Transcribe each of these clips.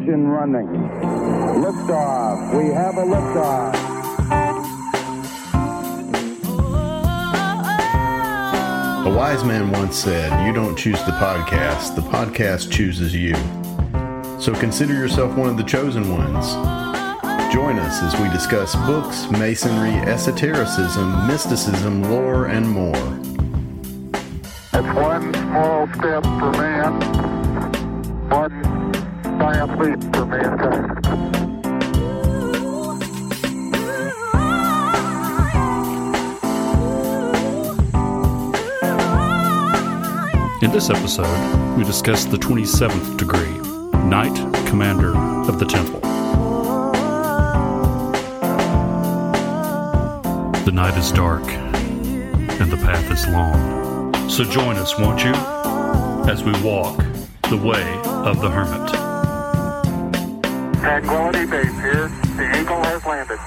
engine running. Liftoff. We have a liftoff. A wise man once said, You don't choose the podcast, the podcast chooses you. So consider yourself one of the chosen ones. Join us as we discuss books, masonry, esotericism, mysticism, lore, and more. It's one small step In this episode, we discuss the 27th degree, Knight Commander of the Temple. The night is dark, and the path is long. So join us, won't you, as we walk the way of the hermit. Tranquility Base here. The Eagle has landed.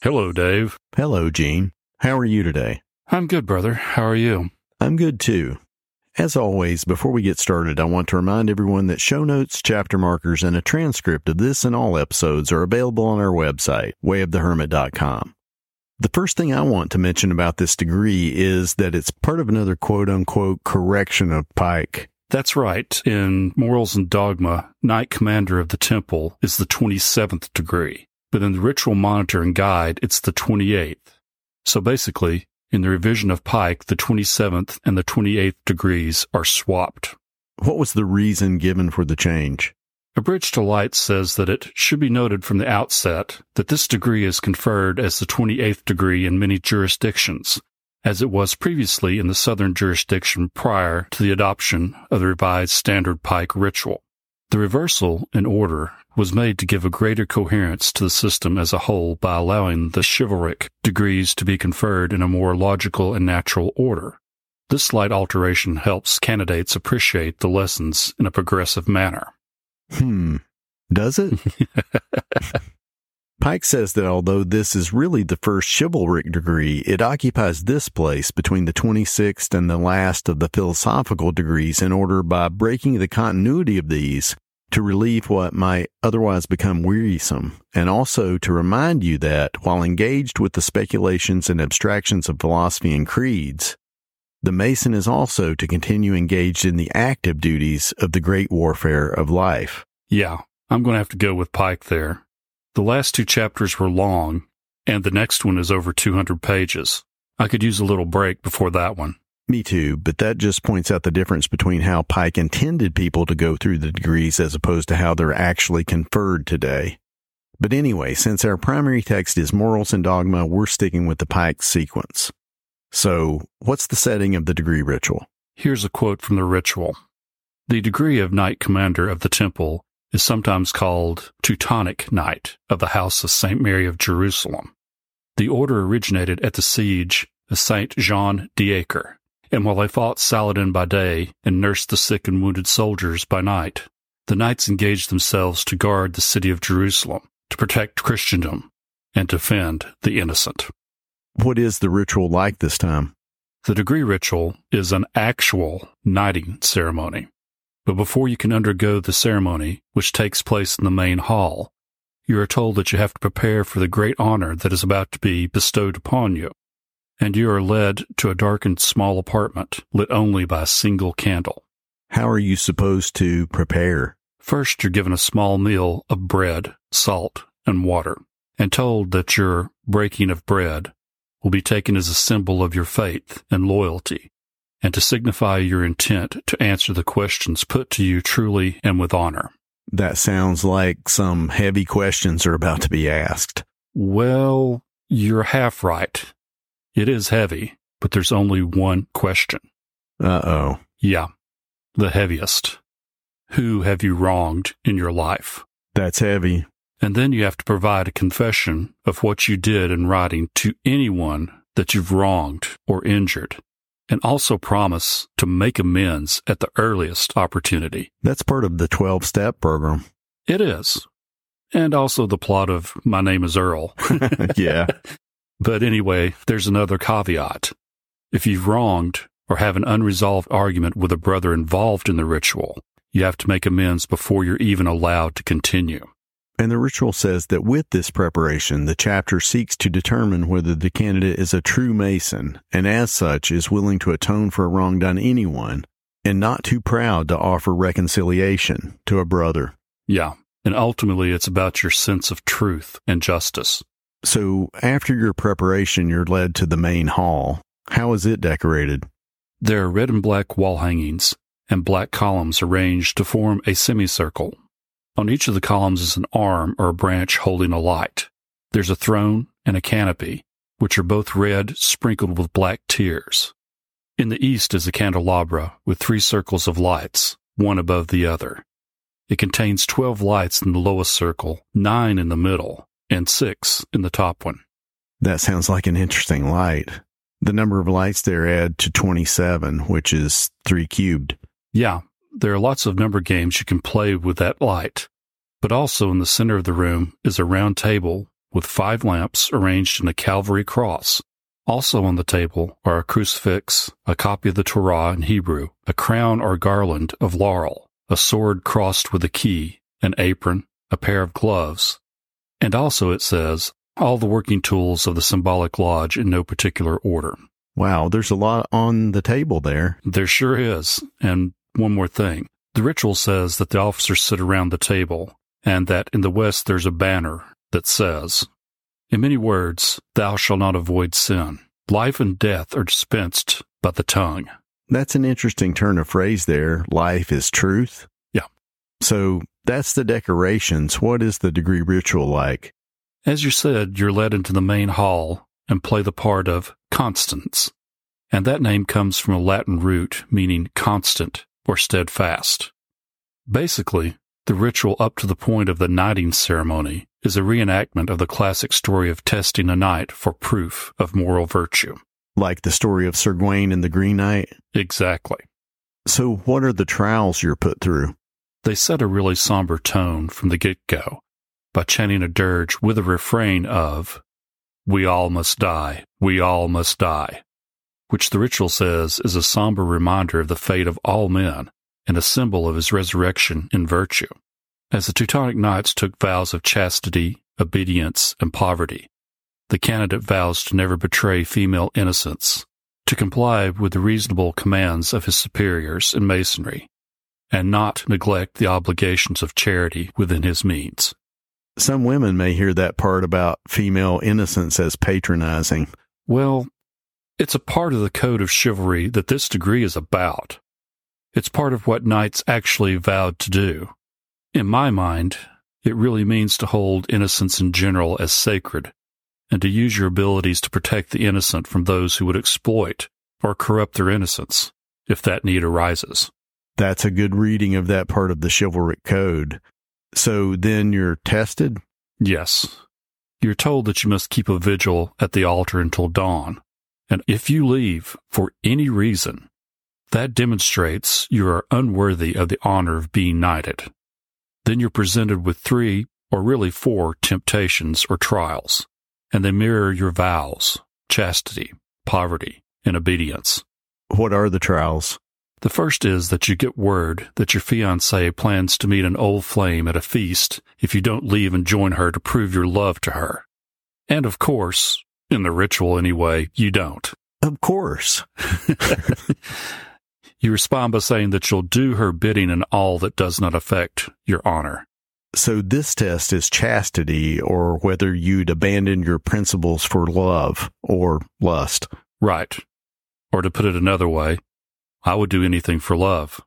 Hello, Dave. Hello, Gene. How are you today? I'm good, brother. How are you? I'm good too. As always, before we get started, I want to remind everyone that show notes, chapter markers, and a transcript of this and all episodes are available on our website, wayofthehermit.com. The first thing I want to mention about this degree is that it's part of another quote unquote correction of Pike. That's right. In Morals and Dogma, Knight Commander of the Temple is the 27th degree, but in the Ritual Monitor and Guide, it's the 28th. So basically, in the revision of Pike, the 27th and the 28th degrees are swapped. What was the reason given for the change? A Bridge to Light says that it should be noted from the outset that this degree is conferred as the 28th degree in many jurisdictions, as it was previously in the southern jurisdiction prior to the adoption of the revised standard Pike ritual. The reversal in order was made to give a greater coherence to the system as a whole by allowing the chivalric degrees to be conferred in a more logical and natural order. This slight alteration helps candidates appreciate the lessons in a progressive manner. Hmm. Does it? Pike says that although this is really the first chivalric degree, it occupies this place between the 26th and the last of the philosophical degrees in order by breaking the continuity of these to relieve what might otherwise become wearisome, and also to remind you that while engaged with the speculations and abstractions of philosophy and creeds, the Mason is also to continue engaged in the active duties of the great warfare of life. Yeah, I'm going to have to go with Pike there. The last two chapters were long, and the next one is over 200 pages. I could use a little break before that one. Me too, but that just points out the difference between how Pike intended people to go through the degrees as opposed to how they're actually conferred today. But anyway, since our primary text is Morals and Dogma, we're sticking with the Pike sequence. So, what's the setting of the degree ritual? Here's a quote from the ritual. The degree of Knight Commander of the Temple is sometimes called Teutonic Knight of the House of St. Mary of Jerusalem. The order originated at the siege of St. Jean d'Acre, and while they fought Saladin by day and nursed the sick and wounded soldiers by night, the knights engaged themselves to guard the city of Jerusalem, to protect Christendom, and defend the innocent. What is the ritual like this time? The degree ritual is an actual knighting ceremony. But before you can undergo the ceremony, which takes place in the main hall, you are told that you have to prepare for the great honor that is about to be bestowed upon you. And you are led to a darkened small apartment lit only by a single candle. How are you supposed to prepare? First, you're given a small meal of bread, salt, and water, and told that your breaking of bread will be taken as a symbol of your faith and loyalty and to signify your intent to answer the questions put to you truly and with honor. That sounds like some heavy questions are about to be asked. Well, you're half right. It is heavy, but there's only one question. Uh oh. Yeah, the heaviest. Who have you wronged in your life? That's heavy. And then you have to provide a confession of what you did in writing to anyone that you've wronged or injured and also promise to make amends at the earliest opportunity. That's part of the 12 step program. It is. And also the plot of My Name is Earl. yeah. But anyway, there's another caveat. If you've wronged or have an unresolved argument with a brother involved in the ritual, you have to make amends before you're even allowed to continue. And the ritual says that with this preparation, the chapter seeks to determine whether the candidate is a true Mason and as such is willing to atone for a wrong done anyone and not too proud to offer reconciliation to a brother. Yeah. And ultimately, it's about your sense of truth and justice. So after your preparation, you're led to the main hall. How is it decorated? There are red and black wall hangings and black columns arranged to form a semicircle. On each of the columns is an arm or a branch holding a light. There's a throne and a canopy, which are both red sprinkled with black tears. In the east is a candelabra with three circles of lights, one above the other. It contains 12 lights in the lowest circle, nine in the middle, and six in the top one. That sounds like an interesting light. The number of lights there add to 27, which is 3 cubed. Yeah, there are lots of number games you can play with that light. But also in the center of the room is a round table with five lamps arranged in a Calvary cross. Also on the table are a crucifix, a copy of the Torah in Hebrew, a crown or garland of laurel, a sword crossed with a key, an apron, a pair of gloves, and also it says all the working tools of the symbolic lodge in no particular order. Wow, there's a lot on the table there. There sure is. And one more thing. The ritual says that the officers sit around the table and that in the West there's a banner that says, In many words, thou shalt not avoid sin. Life and death are dispensed by the tongue. That's an interesting turn of phrase there. Life is truth. Yeah. So that's the decorations. What is the degree ritual like? As you said, you're led into the main hall and play the part of Constans. And that name comes from a Latin root meaning constant or steadfast. Basically, the ritual up to the point of the knighting ceremony is a reenactment of the classic story of testing a knight for proof of moral virtue. Like the story of Sir Gawain and the Green Knight? Exactly. So, what are the trials you're put through? They set a really somber tone from the get go by chanting a dirge with a refrain of, We all must die, we all must die, which the ritual says is a somber reminder of the fate of all men and a symbol of his resurrection in virtue. As the Teutonic Knights took vows of chastity, obedience, and poverty, the candidate vows to never betray female innocence, to comply with the reasonable commands of his superiors in Masonry, and not neglect the obligations of charity within his means. Some women may hear that part about female innocence as patronizing. Well, it's a part of the code of chivalry that this degree is about. It's part of what knights actually vowed to do. In my mind, it really means to hold innocence in general as sacred and to use your abilities to protect the innocent from those who would exploit or corrupt their innocence if that need arises. That's a good reading of that part of the chivalric code. So then you're tested? Yes. You're told that you must keep a vigil at the altar until dawn. And if you leave for any reason, that demonstrates you are unworthy of the honor of being knighted. Then you're presented with three, or really four, temptations or trials, and they mirror your vows, chastity, poverty, and obedience. What are the trials? The first is that you get word that your fiancée plans to meet an old flame at a feast if you don't leave and join her to prove your love to her. And of course, in the ritual anyway, you don't. Of course. you respond by saying that you'll do her bidding in all that does not affect your honor. So this test is chastity or whether you'd abandon your principles for love or lust. Right. Or to put it another way, I would do anything for love,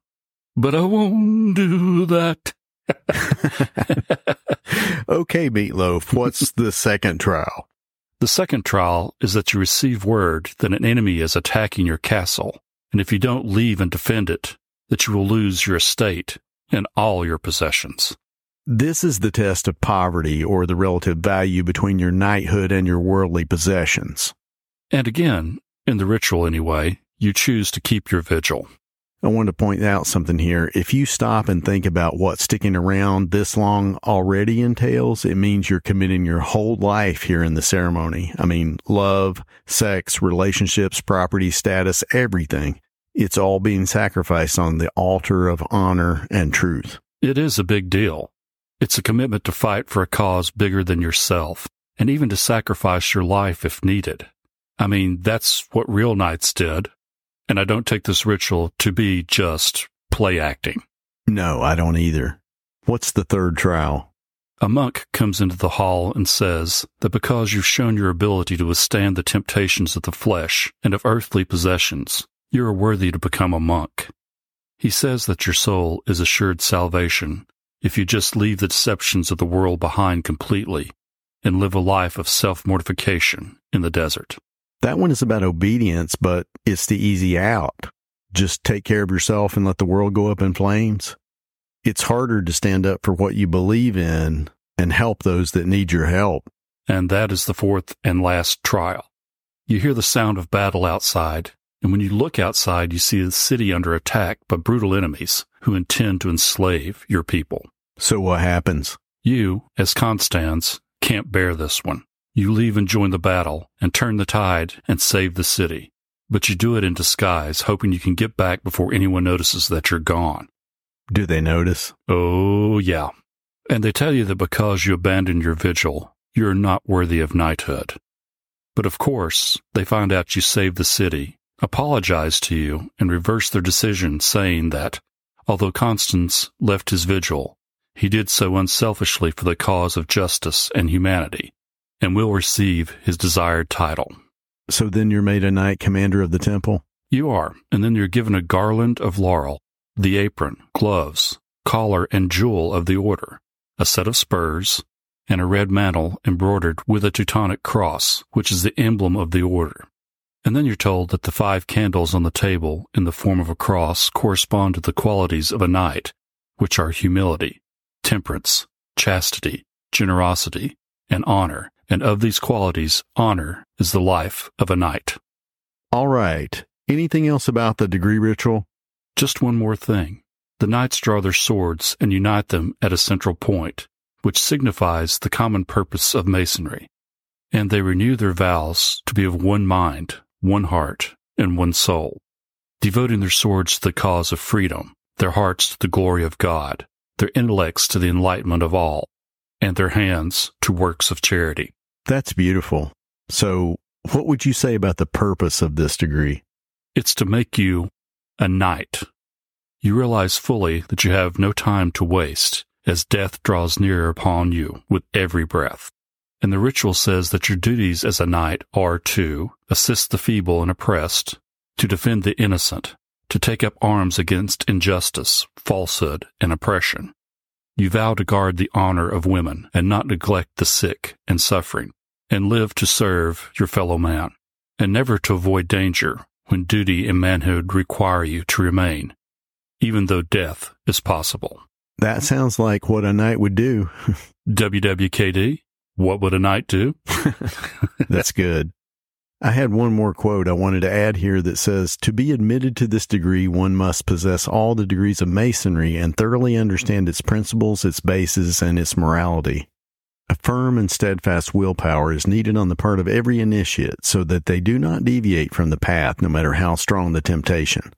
but I won't do that. okay, Meatloaf, what's the second trial? The second trial is that you receive word that an enemy is attacking your castle, and if you don't leave and defend it, that you will lose your estate and all your possessions. This is the test of poverty or the relative value between your knighthood and your worldly possessions. And again, in the ritual anyway, you choose to keep your vigil. I want to point out something here. If you stop and think about what sticking around this long already entails, it means you're committing your whole life here in the ceremony. I mean, love, sex, relationships, property, status, everything. It's all being sacrificed on the altar of honor and truth. It is a big deal. It's a commitment to fight for a cause bigger than yourself, and even to sacrifice your life if needed. I mean, that's what real knights did. And I don't take this ritual to be just play acting. No, I don't either. What's the third trial? A monk comes into the hall and says that because you've shown your ability to withstand the temptations of the flesh and of earthly possessions, you are worthy to become a monk. He says that your soul is assured salvation if you just leave the deceptions of the world behind completely and live a life of self mortification in the desert. That one is about obedience, but it's the easy out. Just take care of yourself and let the world go up in flames. It's harder to stand up for what you believe in and help those that need your help. And that is the fourth and last trial. You hear the sound of battle outside, and when you look outside, you see the city under attack by brutal enemies who intend to enslave your people. So what happens? You, as Constans, can't bear this one. You leave and join the battle and turn the tide and save the city. But you do it in disguise, hoping you can get back before anyone notices that you're gone. Do they notice? Oh, yeah. And they tell you that because you abandoned your vigil, you're not worthy of knighthood. But of course, they find out you saved the city, apologize to you, and reverse their decision, saying that, although Constans left his vigil, he did so unselfishly for the cause of justice and humanity, and will receive his desired title. So then you're made a knight commander of the temple? You are, and then you're given a garland of laurel, the apron, gloves, collar, and jewel of the order, a set of spurs, and a red mantle embroidered with a Teutonic cross, which is the emblem of the order. And then you're told that the five candles on the table in the form of a cross correspond to the qualities of a knight, which are humility, temperance, chastity, generosity, and honor, and of these qualities, honor is the life of a knight. All right. Anything else about the degree ritual? Just one more thing. The knights draw their swords and unite them at a central point, which signifies the common purpose of masonry. And they renew their vows to be of one mind, one heart, and one soul, devoting their swords to the cause of freedom, their hearts to the glory of God, their intellects to the enlightenment of all, and their hands to works of charity. That's beautiful. So, what would you say about the purpose of this degree? It's to make you a knight. You realize fully that you have no time to waste as death draws nearer upon you with every breath. And the ritual says that your duties as a knight are to assist the feeble and oppressed, to defend the innocent, to take up arms against injustice, falsehood, and oppression. You vow to guard the honor of women and not neglect the sick and suffering, and live to serve your fellow man, and never to avoid danger when duty and manhood require you to remain, even though death is possible. That sounds like what a knight would do. WWKD, what would a knight do? That's good. I had one more quote I wanted to add here that says, To be admitted to this degree, one must possess all the degrees of masonry and thoroughly understand its principles, its bases, and its morality. A firm and steadfast willpower is needed on the part of every initiate so that they do not deviate from the path no matter how strong the temptation.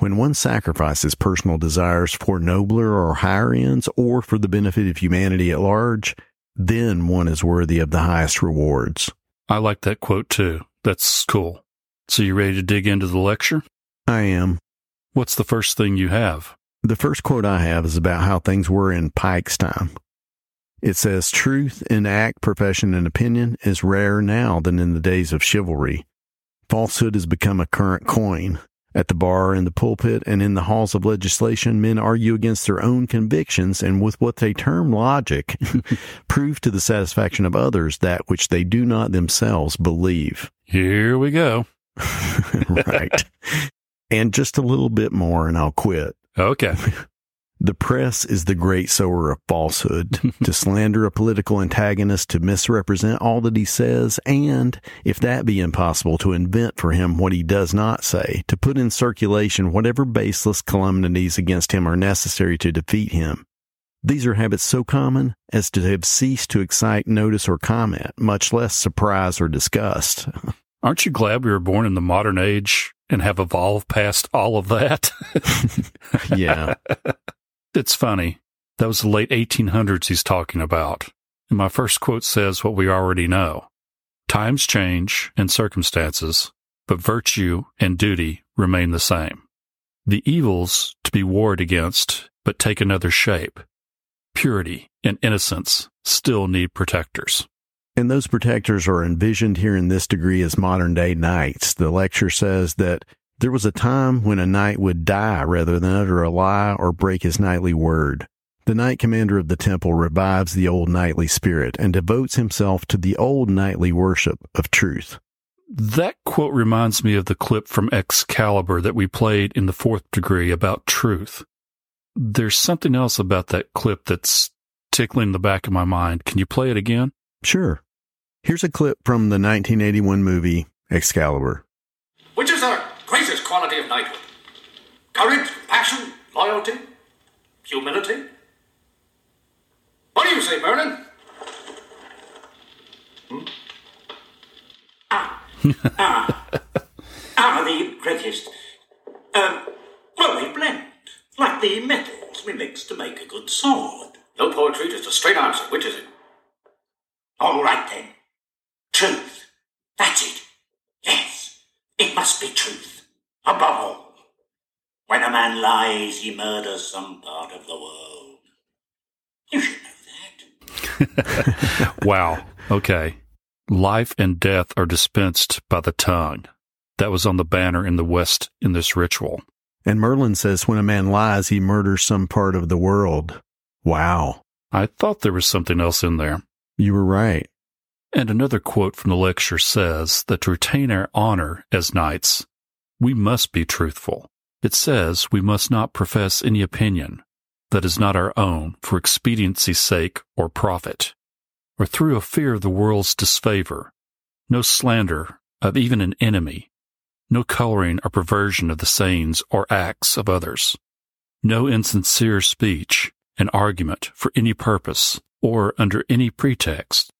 When one sacrifices personal desires for nobler or higher ends or for the benefit of humanity at large, then one is worthy of the highest rewards. I like that quote too. That's cool. So you ready to dig into the lecture? I am. What's the first thing you have? The first quote I have is about how things were in Pike's time. It says, Truth in act, profession, and opinion is rarer now than in the days of chivalry. Falsehood has become a current coin. At the bar, in the pulpit, and in the halls of legislation, men argue against their own convictions and with what they term logic, prove to the satisfaction of others that which they do not themselves believe. Here we go. right. and just a little bit more, and I'll quit. Okay. The press is the great sower of falsehood. to slander a political antagonist, to misrepresent all that he says, and, if that be impossible, to invent for him what he does not say, to put in circulation whatever baseless calumnies against him are necessary to defeat him. These are habits so common as to have ceased to excite notice or comment, much less surprise or disgust. Aren't you glad we were born in the modern age and have evolved past all of that. yeah. It's funny. That was the late 1800s he's talking about. And my first quote says what we already know. Times change and circumstances, but virtue and duty remain the same. The evils to be warred against, but take another shape. Purity and innocence still need protectors. And those protectors are envisioned here in this degree as modern day knights. The lecture says that there was a time when a knight would die rather than utter a lie or break his knightly word. The knight commander of the temple revives the old knightly spirit and devotes himself to the old knightly worship of truth. That quote reminds me of the clip from Excalibur that we played in the fourth degree about truth. There's something else about that clip that's tickling the back of my mind. Can you play it again? Sure. Here's a clip from the 1981 movie Excalibur. Which is the greatest quality of knighthood? Courage, passion, loyalty, humility? What do you say, Merlin? Hmm? Ah, ah, ah, the greatest. Um, well, they blend, like the metals we mix to make a good sword. No poetry, just a straight answer. Which is it? All right, then. Truth. That's it. Yes, it must be truth. Above all. When a man lies, he murders some part of the world. You should know that. wow. Okay. Life and death are dispensed by the tongue. That was on the banner in the West in this ritual. And Merlin says when a man lies, he murders some part of the world. Wow. I thought there was something else in there. You were right. And another quote from the lecture says that to retain our honor as knights, we must be truthful. It says we must not profess any opinion that is not our own for expediency's sake or profit, or through a fear of the world's disfavor, no slander of even an enemy, no coloring or perversion of the sayings or acts of others, no insincere speech and argument for any purpose or under any pretext,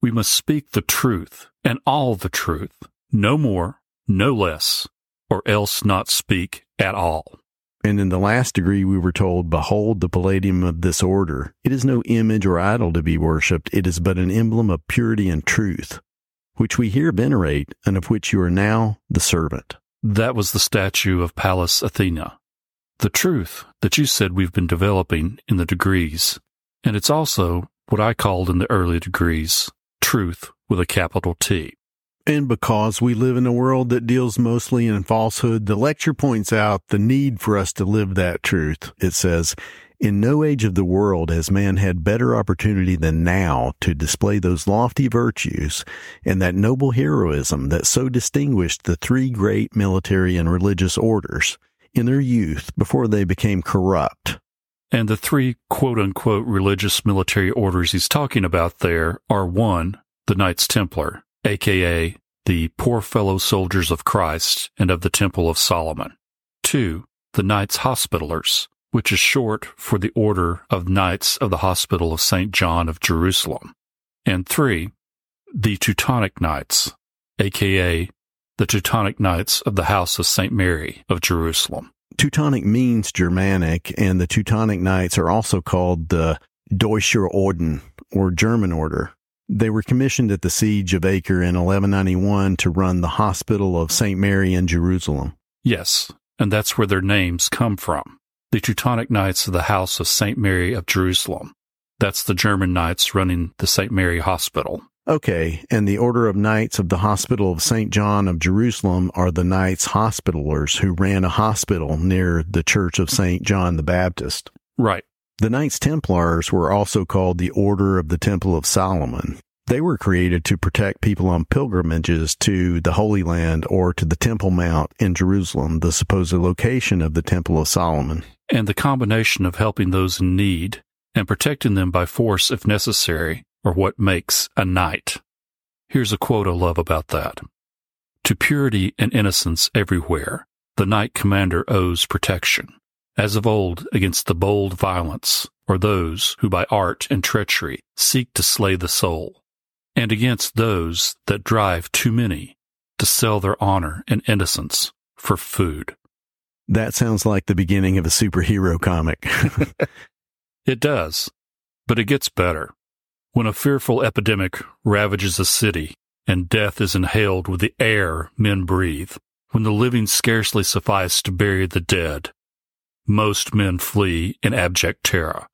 we must speak the truth and all the truth, no more, no less, or else not speak at all. And in the last degree, we were told, Behold the palladium of this order. It is no image or idol to be worshipped. It is but an emblem of purity and truth, which we here venerate, and of which you are now the servant. That was the statue of Pallas Athena. The truth that you said we've been developing in the degrees. And it's also what I called in the early degrees truth with a capital T. And because we live in a world that deals mostly in falsehood, the lecture points out the need for us to live that truth. It says, in no age of the world has man had better opportunity than now to display those lofty virtues and that noble heroism that so distinguished the three great military and religious orders in their youth before they became corrupt. And the three quote unquote religious military orders he's talking about there are one, the Knights Templar, aka the poor fellow soldiers of Christ and of the Temple of Solomon. Two, the Knights Hospitallers, which is short for the Order of Knights of the Hospital of St. John of Jerusalem. And three, the Teutonic Knights, aka the Teutonic Knights of the House of St. Mary of Jerusalem. Teutonic means Germanic, and the Teutonic Knights are also called the Deutscher Orden, or German Order. They were commissioned at the Siege of Acre in 1191 to run the Hospital of St. Mary in Jerusalem. Yes, and that's where their names come from. The Teutonic Knights of the House of St. Mary of Jerusalem. That's the German knights running the St. Mary Hospital. Okay, and the Order of Knights of the Hospital of St. John of Jerusalem are the Knights Hospitallers who ran a hospital near the Church of St. John the Baptist. Right. The Knights Templars were also called the Order of the Temple of Solomon. They were created to protect people on pilgrimages to the Holy Land or to the Temple Mount in Jerusalem, the supposed location of the Temple of Solomon. And the combination of helping those in need and protecting them by force if necessary or what makes a knight. Here's a quote I love about that. To purity and innocence everywhere, the knight commander owes protection, as of old against the bold violence, or those who by art and treachery seek to slay the soul, and against those that drive too many to sell their honor and innocence for food. That sounds like the beginning of a superhero comic. it does, but it gets better. When a fearful epidemic ravages a city and death is inhaled with the air men breathe, when the living scarcely suffice to bury the dead, most men flee in abject terror.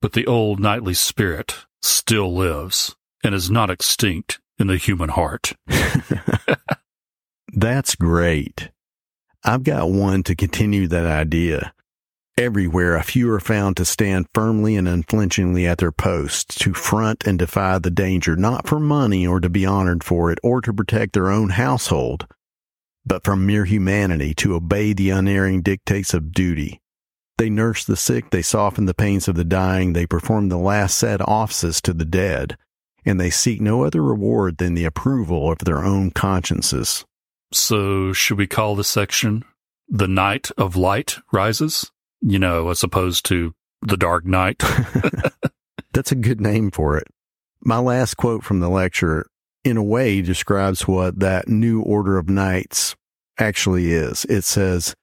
But the old knightly spirit still lives and is not extinct in the human heart. That's great. I've got one to continue that idea. Everywhere, a few are found to stand firmly and unflinchingly at their posts, to front and defy the danger, not for money or to be honored for it, or to protect their own household, but from mere humanity, to obey the unerring dictates of duty. They nurse the sick, they soften the pains of the dying, they perform the last sad offices to the dead, and they seek no other reward than the approval of their own consciences. So, should we call this section The Knight of Light Rises? You know, as opposed to The Dark Knight. That's a good name for it. My last quote from the lecture, in a way, describes what that new order of knights actually is. It says,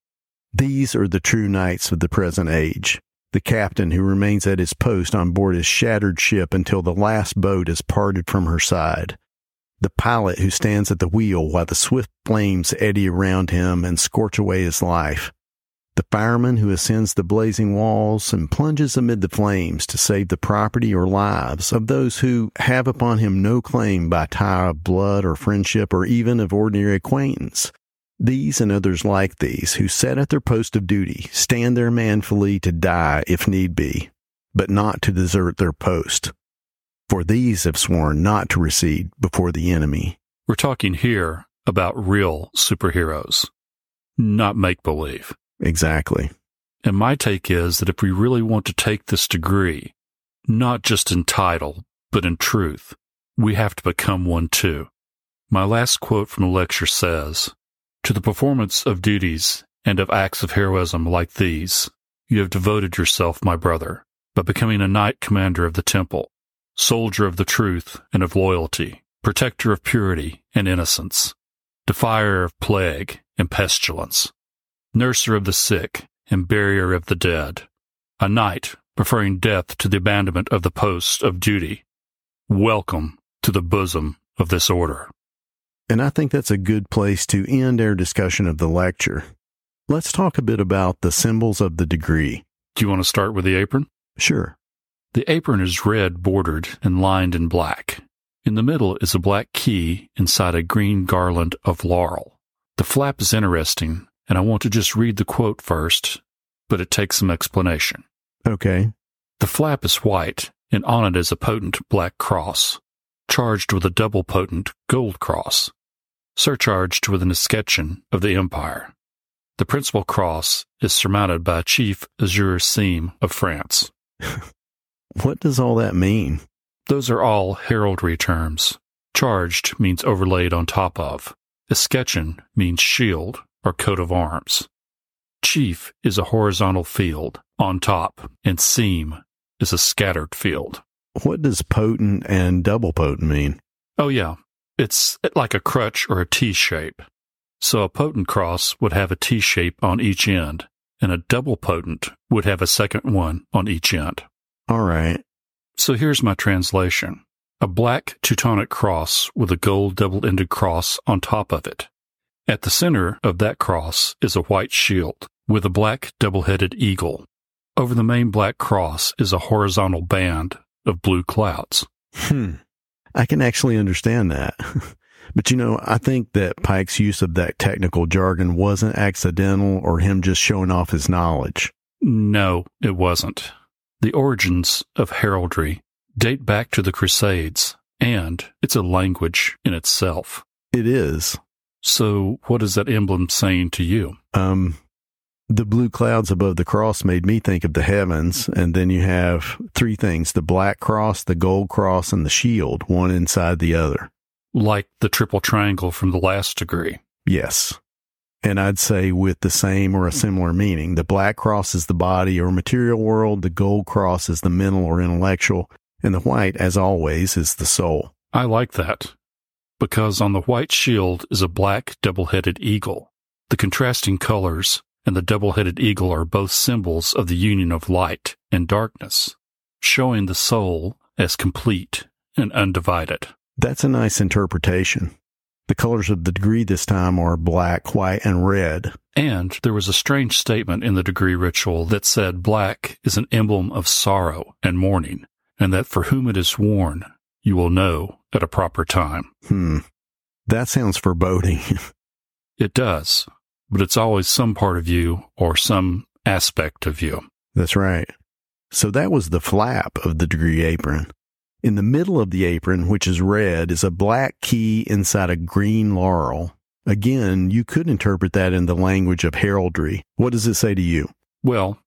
These are the true knights of the present age. The captain who remains at his post on board his shattered ship until the last boat is parted from her side the pilot who stands at the wheel while the swift flames eddy around him and scorch away his life, the fireman who ascends the blazing walls and plunges amid the flames to save the property or lives of those who have upon him no claim by tie of blood or friendship or even of ordinary acquaintance. These and others like these, who set at their post of duty, stand there manfully to die if need be, but not to desert their post for these have sworn not to recede before the enemy. We're talking here about real superheroes, not make believe. Exactly. And my take is that if we really want to take this degree, not just in title, but in truth, we have to become one too. My last quote from the lecture says, To the performance of duties and of acts of heroism like these, you have devoted yourself, my brother, by becoming a knight commander of the temple, soldier of the truth and of loyalty, protector of purity and innocence, defier of plague and pestilence, nurser of the sick and barrier of the dead, a knight preferring death to the abandonment of the post of duty. Welcome to the bosom of this order. And I think that's a good place to end our discussion of the lecture. Let's talk a bit about the symbols of the degree. Do you want to start with the apron? Sure. The apron is red bordered and lined in black. In the middle is a black key inside a green garland of laurel. The flap is interesting, and I want to just read the quote first, but it takes some explanation. Okay. The flap is white, and on it is a potent black cross, charged with a double potent gold cross, surcharged with an escutcheon of the empire. The principal cross is surmounted by a chief azure seam of France. What does all that mean? Those are all heraldry terms. Charged means overlaid on top of. Escutcheon means shield or coat of arms. Chief is a horizontal field on top, and seam is a scattered field. What does potent and double potent mean? Oh, yeah. It's like a crutch or a T shape. So a potent cross would have a T shape on each end, and a double potent would have a second one on each end. All right. So here's my translation. A black Teutonic cross with a gold double-ended cross on top of it. At the center of that cross is a white shield with a black double-headed eagle. Over the main black cross is a horizontal band of blue clouds. Hmm. I can actually understand that. but you know, I think that Pike's use of that technical jargon wasn't accidental or him just showing off his knowledge. No, it wasn't. The origins of heraldry date back to the Crusades, and it's a language in itself. It is. So, what is that emblem saying to you? Um, the blue clouds above the cross made me think of the heavens, and then you have three things the black cross, the gold cross, and the shield, one inside the other. Like the triple triangle from the last degree. Yes and I'd say with the same or a similar meaning. The black cross is the body or material world, the gold cross is the mental or intellectual, and the white, as always, is the soul. I like that because on the white shield is a black double headed eagle. The contrasting colors and the double headed eagle are both symbols of the union of light and darkness, showing the soul as complete and undivided. That's a nice interpretation. The colors of the degree this time are black, white, and red. And there was a strange statement in the degree ritual that said black is an emblem of sorrow and mourning, and that for whom it is worn, you will know at a proper time. Hmm. That sounds foreboding. it does, but it's always some part of you or some aspect of you. That's right. So that was the flap of the degree apron. In the middle of the apron, which is red, is a black key inside a green laurel. Again, you could interpret that in the language of heraldry. What does it say to you? Well,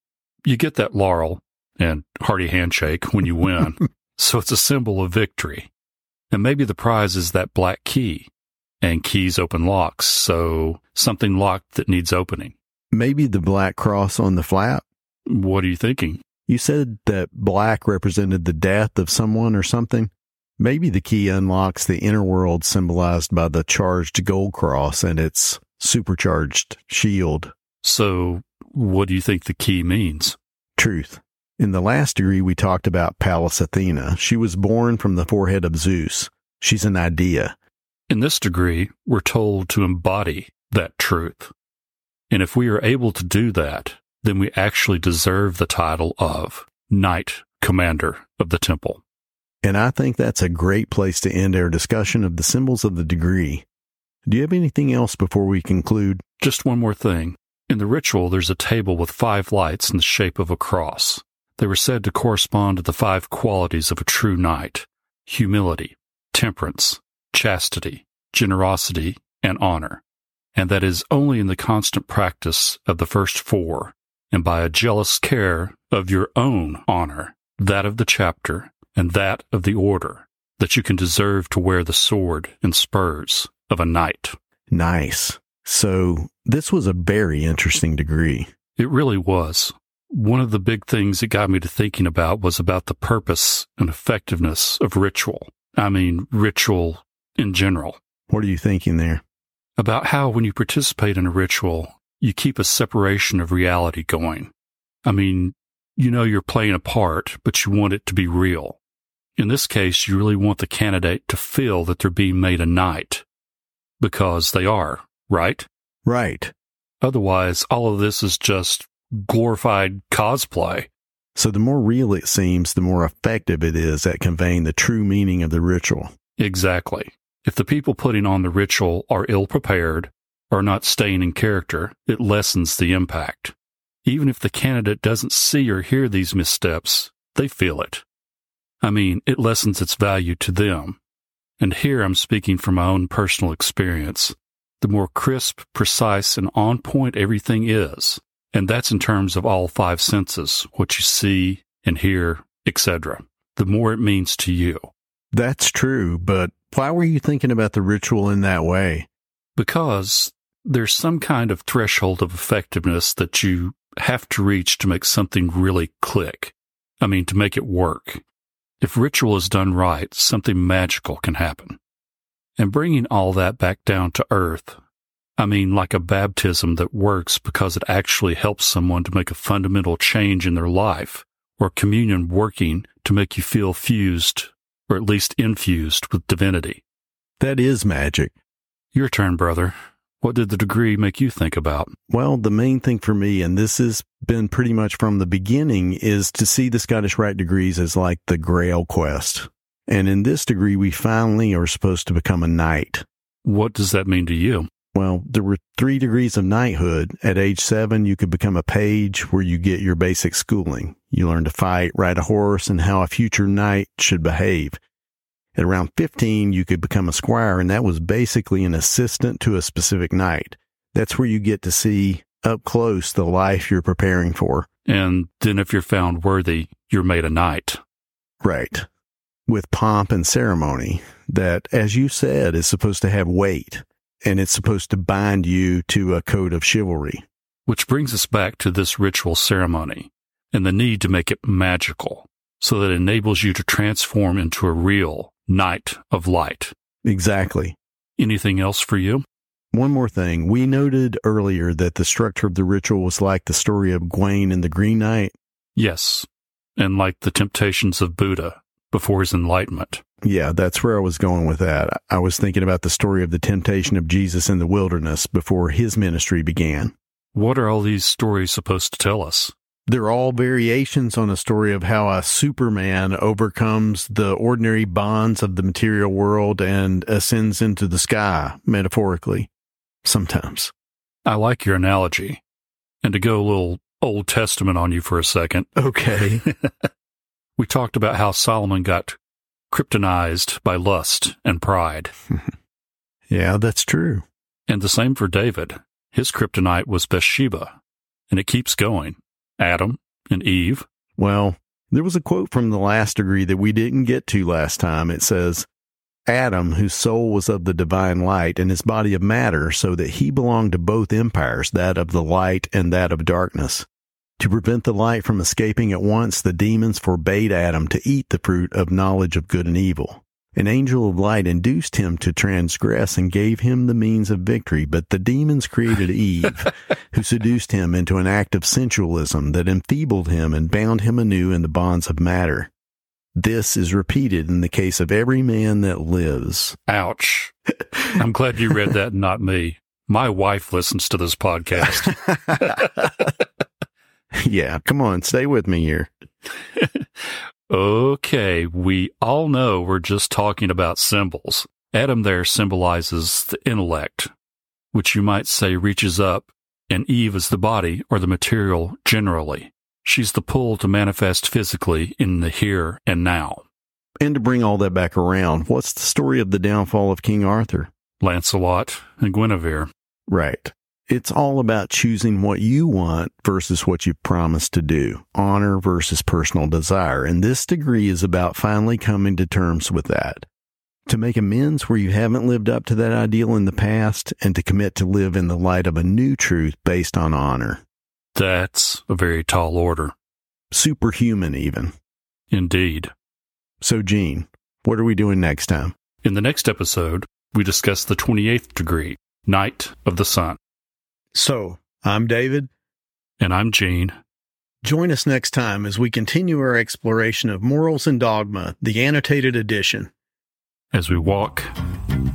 you get that laurel and hearty handshake when you win. so it's a symbol of victory. And maybe the prize is that black key. And keys open locks, so something locked that needs opening. Maybe the black cross on the flap? What are you thinking? You said that black represented the death of someone or something. Maybe the key unlocks the inner world symbolized by the charged gold cross and its supercharged shield. So, what do you think the key means? Truth. In the last degree, we talked about Pallas Athena. She was born from the forehead of Zeus. She's an idea. In this degree, we're told to embody that truth. And if we are able to do that, then we actually deserve the title of Knight Commander of the Temple. And I think that's a great place to end our discussion of the symbols of the degree. Do you have anything else before we conclude? Just one more thing. In the ritual, there's a table with five lights in the shape of a cross. They were said to correspond to the five qualities of a true knight humility, temperance, chastity, generosity, and honor. And that is only in the constant practice of the first four and by a jealous care of your own honor, that of the chapter, and that of the order, that you can deserve to wear the sword and spurs of a knight. Nice. So this was a very interesting degree. It really was. One of the big things it got me to thinking about was about the purpose and effectiveness of ritual. I mean, ritual in general. What are you thinking there? About how when you participate in a ritual, you keep a separation of reality going. I mean, you know you're playing a part, but you want it to be real. In this case, you really want the candidate to feel that they're being made a knight. Because they are, right? Right. Otherwise, all of this is just glorified cosplay. So the more real it seems, the more effective it is at conveying the true meaning of the ritual. Exactly. If the people putting on the ritual are ill prepared, are not staying in character, it lessens the impact. Even if the candidate doesn't see or hear these missteps, they feel it. I mean, it lessens its value to them. And here I'm speaking from my own personal experience. The more crisp, precise, and on point everything is, and that's in terms of all five senses, what you see and hear, etc., the more it means to you. That's true, but why were you thinking about the ritual in that way? Because there's some kind of threshold of effectiveness that you have to reach to make something really click. I mean, to make it work. If ritual is done right, something magical can happen. And bringing all that back down to earth, I mean, like a baptism that works because it actually helps someone to make a fundamental change in their life, or communion working to make you feel fused, or at least infused with divinity. That is magic. Your turn, brother. What did the degree make you think about? Well, the main thing for me, and this has been pretty much from the beginning, is to see the Scottish Rite degrees as like the grail quest. And in this degree, we finally are supposed to become a knight. What does that mean to you? Well, there were three degrees of knighthood. At age seven, you could become a page where you get your basic schooling. You learn to fight, ride a horse, and how a future knight should behave. At around 15, you could become a squire, and that was basically an assistant to a specific knight. That's where you get to see up close the life you're preparing for. And then if you're found worthy, you're made a knight. Right. With pomp and ceremony that, as you said, is supposed to have weight and it's supposed to bind you to a code of chivalry. Which brings us back to this ritual ceremony and the need to make it magical so that it enables you to transform into a real knight of light. Exactly. Anything else for you? One more thing. We noted earlier that the structure of the ritual was like the story of Gawain and the Green Knight. Yes, and like the temptations of Buddha before his enlightenment. Yeah, that's where I was going with that. I was thinking about the story of the temptation of Jesus in the wilderness before his ministry began. What are all these stories supposed to tell us? They're all variations on a story of how a Superman overcomes the ordinary bonds of the material world and ascends into the sky, metaphorically. Sometimes. I like your analogy. And to go a little Old Testament on you for a second. Okay. we talked about how Solomon got kryptonized by lust and pride. yeah, that's true. And the same for David. His kryptonite was Bathsheba. And it keeps going. Adam and Eve. Well, there was a quote from the last degree that we didn't get to last time. It says, Adam, whose soul was of the divine light and his body of matter, so that he belonged to both empires, that of the light and that of darkness. To prevent the light from escaping at once, the demons forbade Adam to eat the fruit of knowledge of good and evil. An angel of light induced him to transgress and gave him the means of victory, but the demons created Eve, who seduced him into an act of sensualism that enfeebled him and bound him anew in the bonds of matter. This is repeated in the case of every man that lives. Ouch. I'm glad you read that, not me. My wife listens to this podcast. yeah, come on, stay with me here. Okay, we all know we're just talking about symbols. Adam there symbolizes the intellect, which you might say reaches up, and Eve is the body or the material generally. She's the pull to manifest physically in the here and now. And to bring all that back around, what's the story of the downfall of King Arthur? Lancelot and Guinevere. Right. It's all about choosing what you want versus what you promised to do, honor versus personal desire. And this degree is about finally coming to terms with that. To make amends where you haven't lived up to that ideal in the past and to commit to live in the light of a new truth based on honor. That's a very tall order. Superhuman, even. Indeed. So, Gene, what are we doing next time? In the next episode, we discuss the 28th degree, Knight of the Sun. So, I'm David. And I'm Gene. Join us next time as we continue our exploration of Morals and Dogma, the annotated edition. As we walk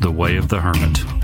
the way of the hermit.